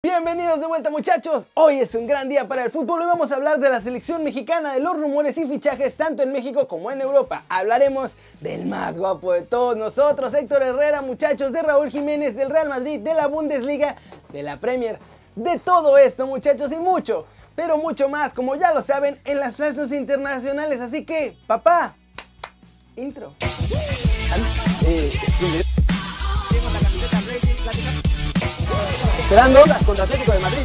Bienvenidos de vuelta muchachos, hoy es un gran día para el fútbol. Y vamos a hablar de la selección mexicana, de los rumores y fichajes tanto en México como en Europa. Hablaremos del más guapo de todos nosotros, Héctor Herrera muchachos, de Raúl Jiménez, del Real Madrid, de la Bundesliga, de la Premier, de todo esto muchachos y mucho, pero mucho más como ya lo saben en las flashes internacionales, así que papá, intro. Eh, Esperando contra Atlético de Madrid.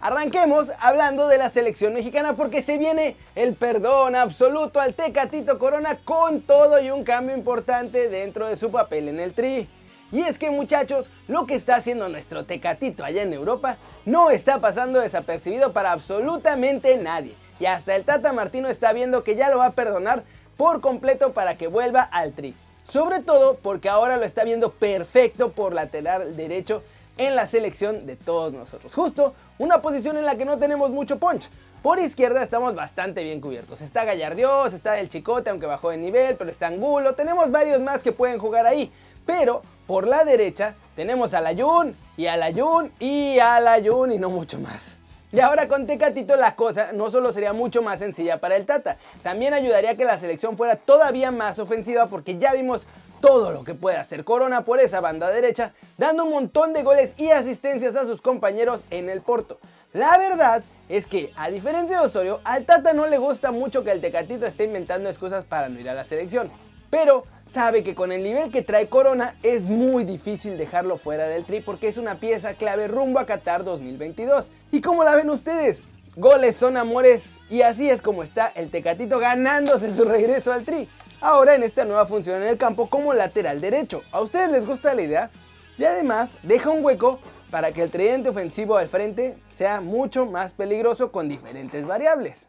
Arranquemos hablando de la selección mexicana porque se viene el perdón absoluto al Tecatito Corona con todo y un cambio importante dentro de su papel en el Tri. Y es que muchachos, lo que está haciendo nuestro Tecatito allá en Europa no está pasando desapercibido para absolutamente nadie. Y hasta el Tata Martino está viendo que ya lo va a perdonar por completo para que vuelva al Tri. Sobre todo porque ahora lo está viendo perfecto por lateral derecho en la selección de todos nosotros. Justo una posición en la que no tenemos mucho punch. Por izquierda estamos bastante bien cubiertos. Está Gallardios, está el Chicote, aunque bajó de nivel, pero está Angulo. Tenemos varios más que pueden jugar ahí. Pero por la derecha tenemos a Layun y a Layun y a Layun y no mucho más. Y ahora con Tecatito la cosa no solo sería mucho más sencilla para el Tata, también ayudaría a que la selección fuera todavía más ofensiva porque ya vimos todo lo que puede hacer Corona por esa banda derecha, dando un montón de goles y asistencias a sus compañeros en el Porto. La verdad es que, a diferencia de Osorio, al Tata no le gusta mucho que el Tecatito esté inventando excusas para no ir a la selección pero sabe que con el nivel que trae Corona es muy difícil dejarlo fuera del tri porque es una pieza clave rumbo a Qatar 2022. ¿Y cómo la ven ustedes? Goles son amores y así es como está el Tecatito ganándose su regreso al tri. Ahora en esta nueva función en el campo como lateral derecho. ¿A ustedes les gusta la idea? Y además deja un hueco para que el tridente ofensivo al frente sea mucho más peligroso con diferentes variables.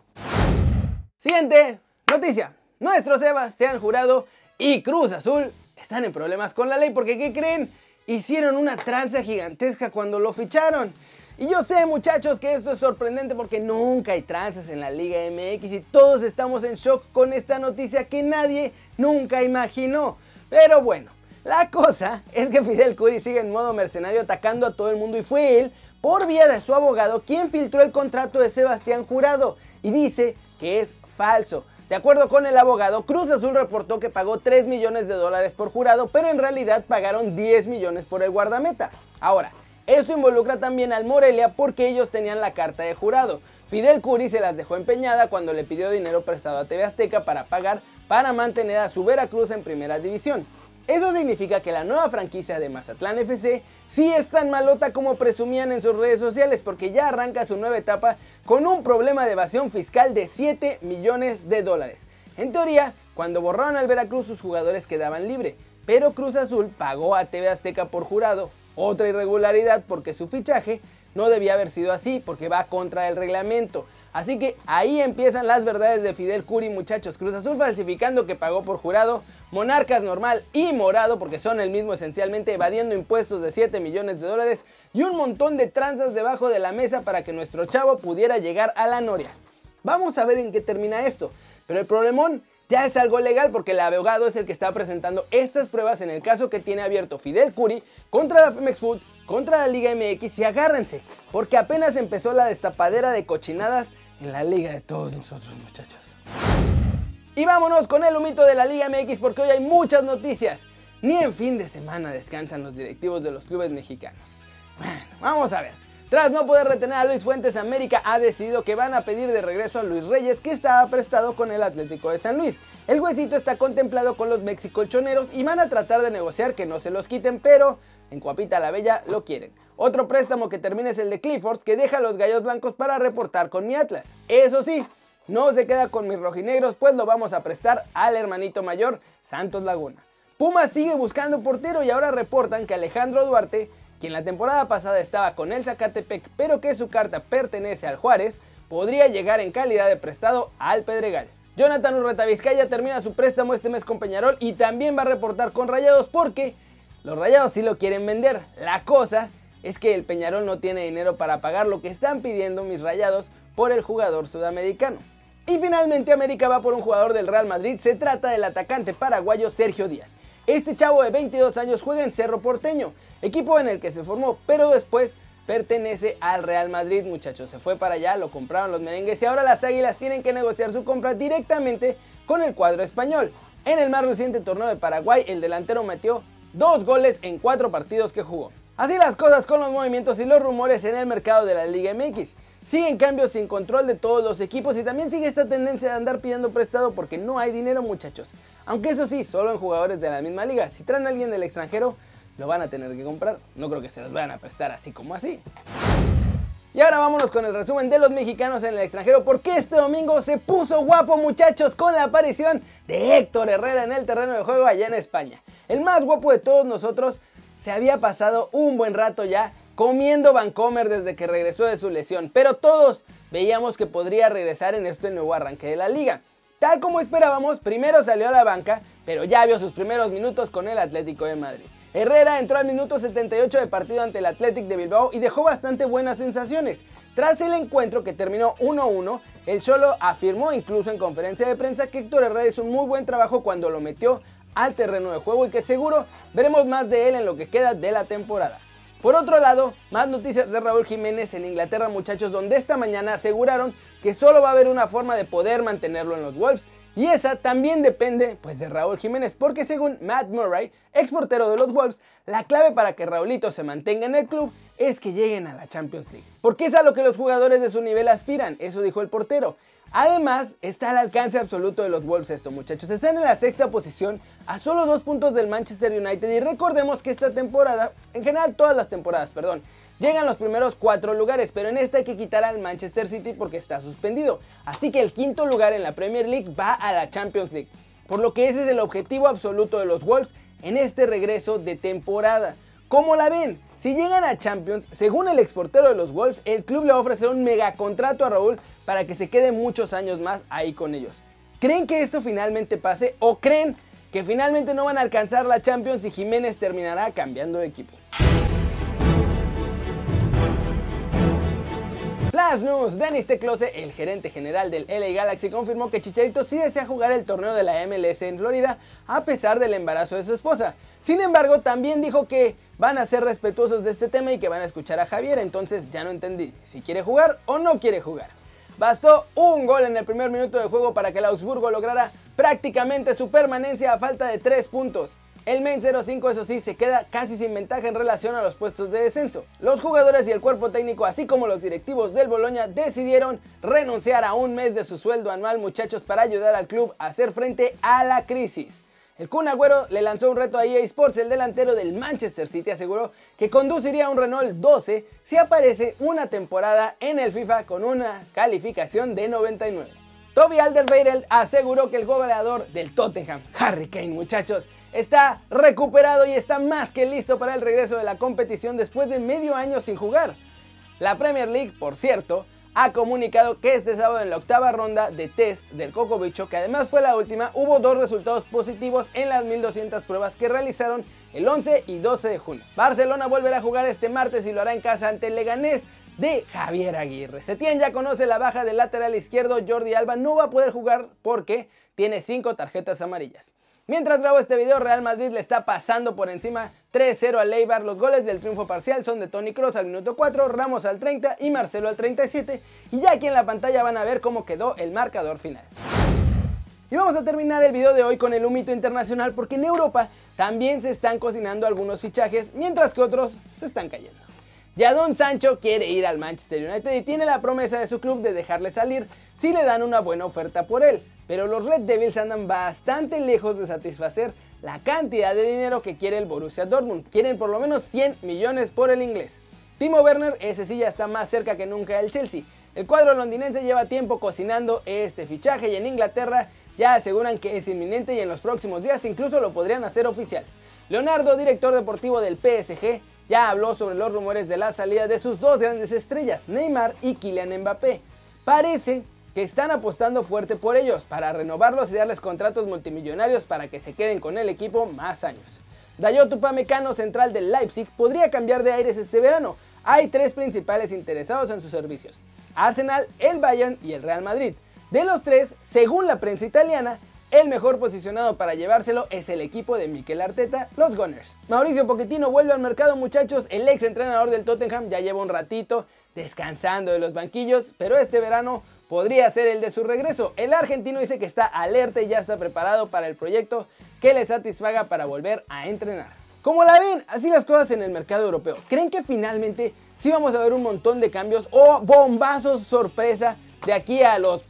Siguiente noticia. Nuestro Sebastián Jurado y Cruz Azul están en problemas con la ley porque, ¿qué creen? Hicieron una tranza gigantesca cuando lo ficharon. Y yo sé muchachos que esto es sorprendente porque nunca hay tranzas en la Liga MX y todos estamos en shock con esta noticia que nadie nunca imaginó. Pero bueno, la cosa es que Fidel Curi sigue en modo mercenario atacando a todo el mundo y fue él, por vía de su abogado, quien filtró el contrato de Sebastián Jurado y dice que es falso. De acuerdo con el abogado, Cruz Azul reportó que pagó 3 millones de dólares por jurado, pero en realidad pagaron 10 millones por el guardameta. Ahora, esto involucra también al Morelia porque ellos tenían la carta de jurado. Fidel Curi se las dejó empeñada cuando le pidió dinero prestado a TV Azteca para pagar para mantener a su Veracruz en primera división. Eso significa que la nueva franquicia de Mazatlán FC sí es tan malota como presumían en sus redes sociales porque ya arranca su nueva etapa con un problema de evasión fiscal de 7 millones de dólares. En teoría, cuando borraron al Veracruz sus jugadores quedaban libres, pero Cruz Azul pagó a TV Azteca por jurado. Otra irregularidad porque su fichaje no debía haber sido así porque va contra el reglamento. Así que ahí empiezan las verdades de Fidel Curi, muchachos. Cruz Azul falsificando que pagó por jurado, Monarcas normal y morado, porque son el mismo esencialmente, evadiendo impuestos de 7 millones de dólares y un montón de tranzas debajo de la mesa para que nuestro chavo pudiera llegar a la noria. Vamos a ver en qué termina esto. Pero el problemón ya es algo legal porque el abogado es el que está presentando estas pruebas en el caso que tiene abierto Fidel Curi contra la Femex Food, contra la Liga MX y agárrense, porque apenas empezó la destapadera de cochinadas en la liga de todos nosotros, muchachos. Y vámonos con el humito de la Liga MX porque hoy hay muchas noticias. Ni en fin de semana descansan los directivos de los clubes mexicanos. Bueno, vamos a ver. Tras no poder retener a Luis Fuentes, América ha decidido que van a pedir de regreso a Luis Reyes, que estaba prestado con el Atlético de San Luis. El huesito está contemplado con los mexicolchoneros y van a tratar de negociar que no se los quiten, pero en Cuapita la Bella lo quieren. Otro préstamo que termina es el de Clifford, que deja a los gallos blancos para reportar con mi Atlas. Eso sí, no se queda con mis rojinegros, pues lo vamos a prestar al hermanito mayor, Santos Laguna. Pumas sigue buscando portero y ahora reportan que Alejandro Duarte, quien la temporada pasada estaba con el Zacatepec, pero que su carta pertenece al Juárez, podría llegar en calidad de prestado al Pedregal. Jonathan Urreta Vizcaya termina su préstamo este mes con Peñarol y también va a reportar con Rayados porque los Rayados sí lo quieren vender. La cosa es que el Peñarol no tiene dinero para pagar lo que están pidiendo mis rayados por el jugador sudamericano. Y finalmente América va por un jugador del Real Madrid, se trata del atacante paraguayo Sergio Díaz. Este chavo de 22 años juega en Cerro Porteño, equipo en el que se formó, pero después pertenece al Real Madrid, muchachos. Se fue para allá, lo compraron los merengues y ahora las Águilas tienen que negociar su compra directamente con el cuadro español. En el más reciente torneo de Paraguay, el delantero metió dos goles en cuatro partidos que jugó. Así las cosas con los movimientos y los rumores en el mercado de la Liga MX. Siguen cambios sin control de todos los equipos y también sigue esta tendencia de andar pidiendo prestado porque no hay dinero muchachos. Aunque eso sí, solo en jugadores de la misma liga. Si traen a alguien del extranjero, lo van a tener que comprar. No creo que se los vayan a prestar así como así. Y ahora vámonos con el resumen de los mexicanos en el extranjero porque este domingo se puso guapo muchachos con la aparición de Héctor Herrera en el terreno de juego allá en España. El más guapo de todos nosotros se había pasado un buen rato ya comiendo Vancomer desde que regresó de su lesión, pero todos veíamos que podría regresar en este nuevo arranque de la liga. Tal como esperábamos, primero salió a la banca, pero ya vio sus primeros minutos con el Atlético de Madrid. Herrera entró al minuto 78 de partido ante el Athletic de Bilbao y dejó bastante buenas sensaciones. Tras el encuentro que terminó 1-1, el Cholo afirmó incluso en conferencia de prensa que Héctor Herrera hizo un muy buen trabajo cuando lo metió al terreno de juego y que seguro veremos más de él en lo que queda de la temporada. Por otro lado, más noticias de Raúl Jiménez en Inglaterra muchachos donde esta mañana aseguraron que solo va a haber una forma de poder mantenerlo en los Wolves y esa también depende pues de Raúl Jiménez, porque según Matt Murray, ex portero de los Wolves, la clave para que Raulito se mantenga en el club es que lleguen a la Champions League. Porque es a lo que los jugadores de su nivel aspiran, eso dijo el portero. Además, está al alcance absoluto de los Wolves esto, muchachos. Están en la sexta posición, a solo dos puntos del Manchester United. Y recordemos que esta temporada, en general todas las temporadas, perdón, Llegan los primeros cuatro lugares, pero en esta hay que quitar al Manchester City porque está suspendido. Así que el quinto lugar en la Premier League va a la Champions League. Por lo que ese es el objetivo absoluto de los Wolves en este regreso de temporada. ¿Cómo la ven? Si llegan a Champions, según el exportero de los Wolves, el club le va a ofrecer un megacontrato a Raúl para que se quede muchos años más ahí con ellos. ¿Creen que esto finalmente pase o creen que finalmente no van a alcanzar la Champions y Jiménez terminará cambiando de equipo? Flash News, Dennis Teclose, el gerente general del LA Galaxy, confirmó que Chicharito sí desea jugar el torneo de la MLS en Florida a pesar del embarazo de su esposa. Sin embargo, también dijo que van a ser respetuosos de este tema y que van a escuchar a Javier, entonces ya no entendí si quiere jugar o no quiere jugar. Bastó un gol en el primer minuto de juego para que el Augsburgo lograra prácticamente su permanencia a falta de 3 puntos. El Main 05 eso sí se queda casi sin ventaja en relación a los puestos de descenso. Los jugadores y el cuerpo técnico así como los directivos del Boloña decidieron renunciar a un mes de su sueldo anual muchachos para ayudar al club a hacer frente a la crisis. El Kun Agüero le lanzó un reto a EA Sports, el delantero del Manchester City aseguró que conduciría un Renault 12 si aparece una temporada en el FIFA con una calificación de 99. Toby Alderweireld aseguró que el goleador del Tottenham, Harry Kane muchachos, está recuperado y está más que listo para el regreso de la competición después de medio año sin jugar. La Premier League, por cierto, ha comunicado que este sábado en la octava ronda de test del Coco Bicho, que además fue la última, hubo dos resultados positivos en las 1200 pruebas que realizaron el 11 y 12 de junio. Barcelona volverá a jugar este martes y lo hará en casa ante el Leganés de Javier Aguirre. Setién ya conoce la baja del lateral izquierdo, Jordi Alba no va a poder jugar porque tiene 5 tarjetas amarillas. Mientras grabo este video, Real Madrid le está pasando por encima 3-0 al Eibar. Los goles del triunfo parcial son de Tony Cross al minuto 4, Ramos al 30 y Marcelo al 37. Y ya aquí en la pantalla van a ver cómo quedó el marcador final. Y vamos a terminar el video de hoy con el humito internacional porque en Europa también se están cocinando algunos fichajes mientras que otros se están cayendo. Ya Don Sancho quiere ir al Manchester United y tiene la promesa de su club de dejarle salir si le dan una buena oferta por él pero los Red Devils andan bastante lejos de satisfacer la cantidad de dinero que quiere el Borussia Dortmund. Quieren por lo menos 100 millones por el inglés. Timo Werner, ese sí ya está más cerca que nunca del Chelsea. El cuadro londinense lleva tiempo cocinando este fichaje y en Inglaterra ya aseguran que es inminente y en los próximos días incluso lo podrían hacer oficial. Leonardo, director deportivo del PSG, ya habló sobre los rumores de la salida de sus dos grandes estrellas, Neymar y Kylian Mbappé. Parece que están apostando fuerte por ellos para renovarlos y darles contratos multimillonarios para que se queden con el equipo más años. Dayot Upamecano, central del Leipzig, podría cambiar de aires este verano. Hay tres principales interesados en sus servicios. Arsenal, el Bayern y el Real Madrid. De los tres, según la prensa italiana, el mejor posicionado para llevárselo es el equipo de Mikel Arteta, los Gunners. Mauricio Pochettino vuelve al mercado muchachos, el ex entrenador del Tottenham ya lleva un ratito descansando de los banquillos, pero este verano podría ser el de su regreso. El argentino dice que está alerta y ya está preparado para el proyecto que le satisfaga para volver a entrenar. Como la ven, así las cosas en el mercado europeo. ¿Creen que finalmente sí vamos a ver un montón de cambios o bombazos sorpresa de aquí a los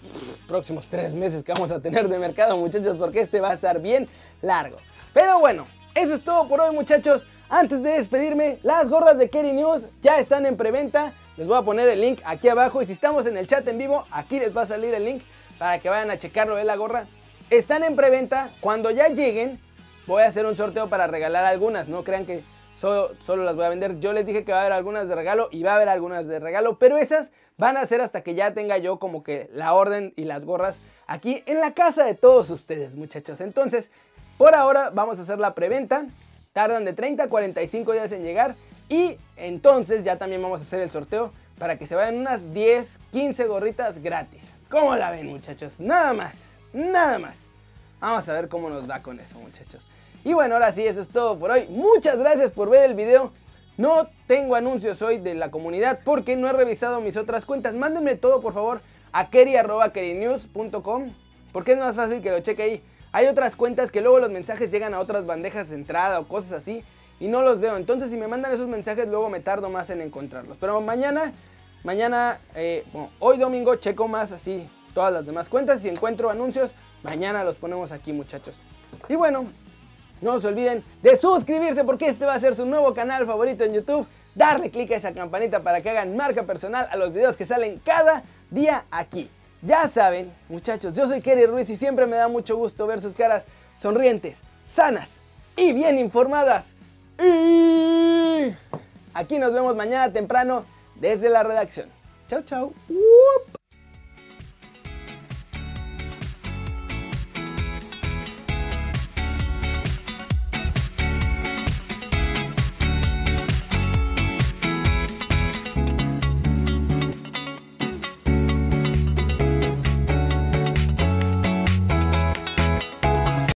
próximos tres meses que vamos a tener de mercado, muchachos, porque este va a estar bien largo. Pero bueno, eso es todo por hoy, muchachos. Antes de despedirme, las gorras de Kerry News ya están en preventa. Les voy a poner el link aquí abajo y si estamos en el chat en vivo, aquí les va a salir el link para que vayan a checarlo de la gorra. Están en preventa. Cuando ya lleguen, voy a hacer un sorteo para regalar algunas. No crean que solo, las voy a vender. Yo les dije que va a haber algunas de regalo y va a haber algunas de regalo, pero esas van a ser hasta que ya tenga yo como que la orden y las gorras aquí en la casa de todos ustedes, muchachos. Entonces, por ahora vamos a hacer la preventa. Tardan de 30 a 45 días en llegar y entonces ya también vamos a hacer el sorteo para que se vayan unas 10, 15 gorritas gratis. ¿Cómo la ven, muchachos? Nada más, nada más. Vamos a ver cómo nos va con eso, muchachos. Y bueno, ahora sí, eso es todo por hoy. Muchas gracias por ver el video. No tengo anuncios hoy de la comunidad porque no he revisado mis otras cuentas. Mándenme todo, por favor, a keri.kerinews.com porque es más fácil que lo cheque ahí. Hay otras cuentas que luego los mensajes llegan a otras bandejas de entrada o cosas así y no los veo. Entonces, si me mandan esos mensajes, luego me tardo más en encontrarlos. Pero mañana, mañana, eh, bueno, hoy domingo checo más así todas las demás cuentas. Si encuentro anuncios, mañana los ponemos aquí, muchachos. Y bueno, no se olviden de suscribirse porque este va a ser su nuevo canal favorito en YouTube. Darle clic a esa campanita para que hagan marca personal a los videos que salen cada día aquí. Ya saben, muchachos, yo soy Kerry Ruiz y siempre me da mucho gusto ver sus caras sonrientes, sanas y bien informadas. Y aquí nos vemos mañana temprano desde la redacción. Chau, chau.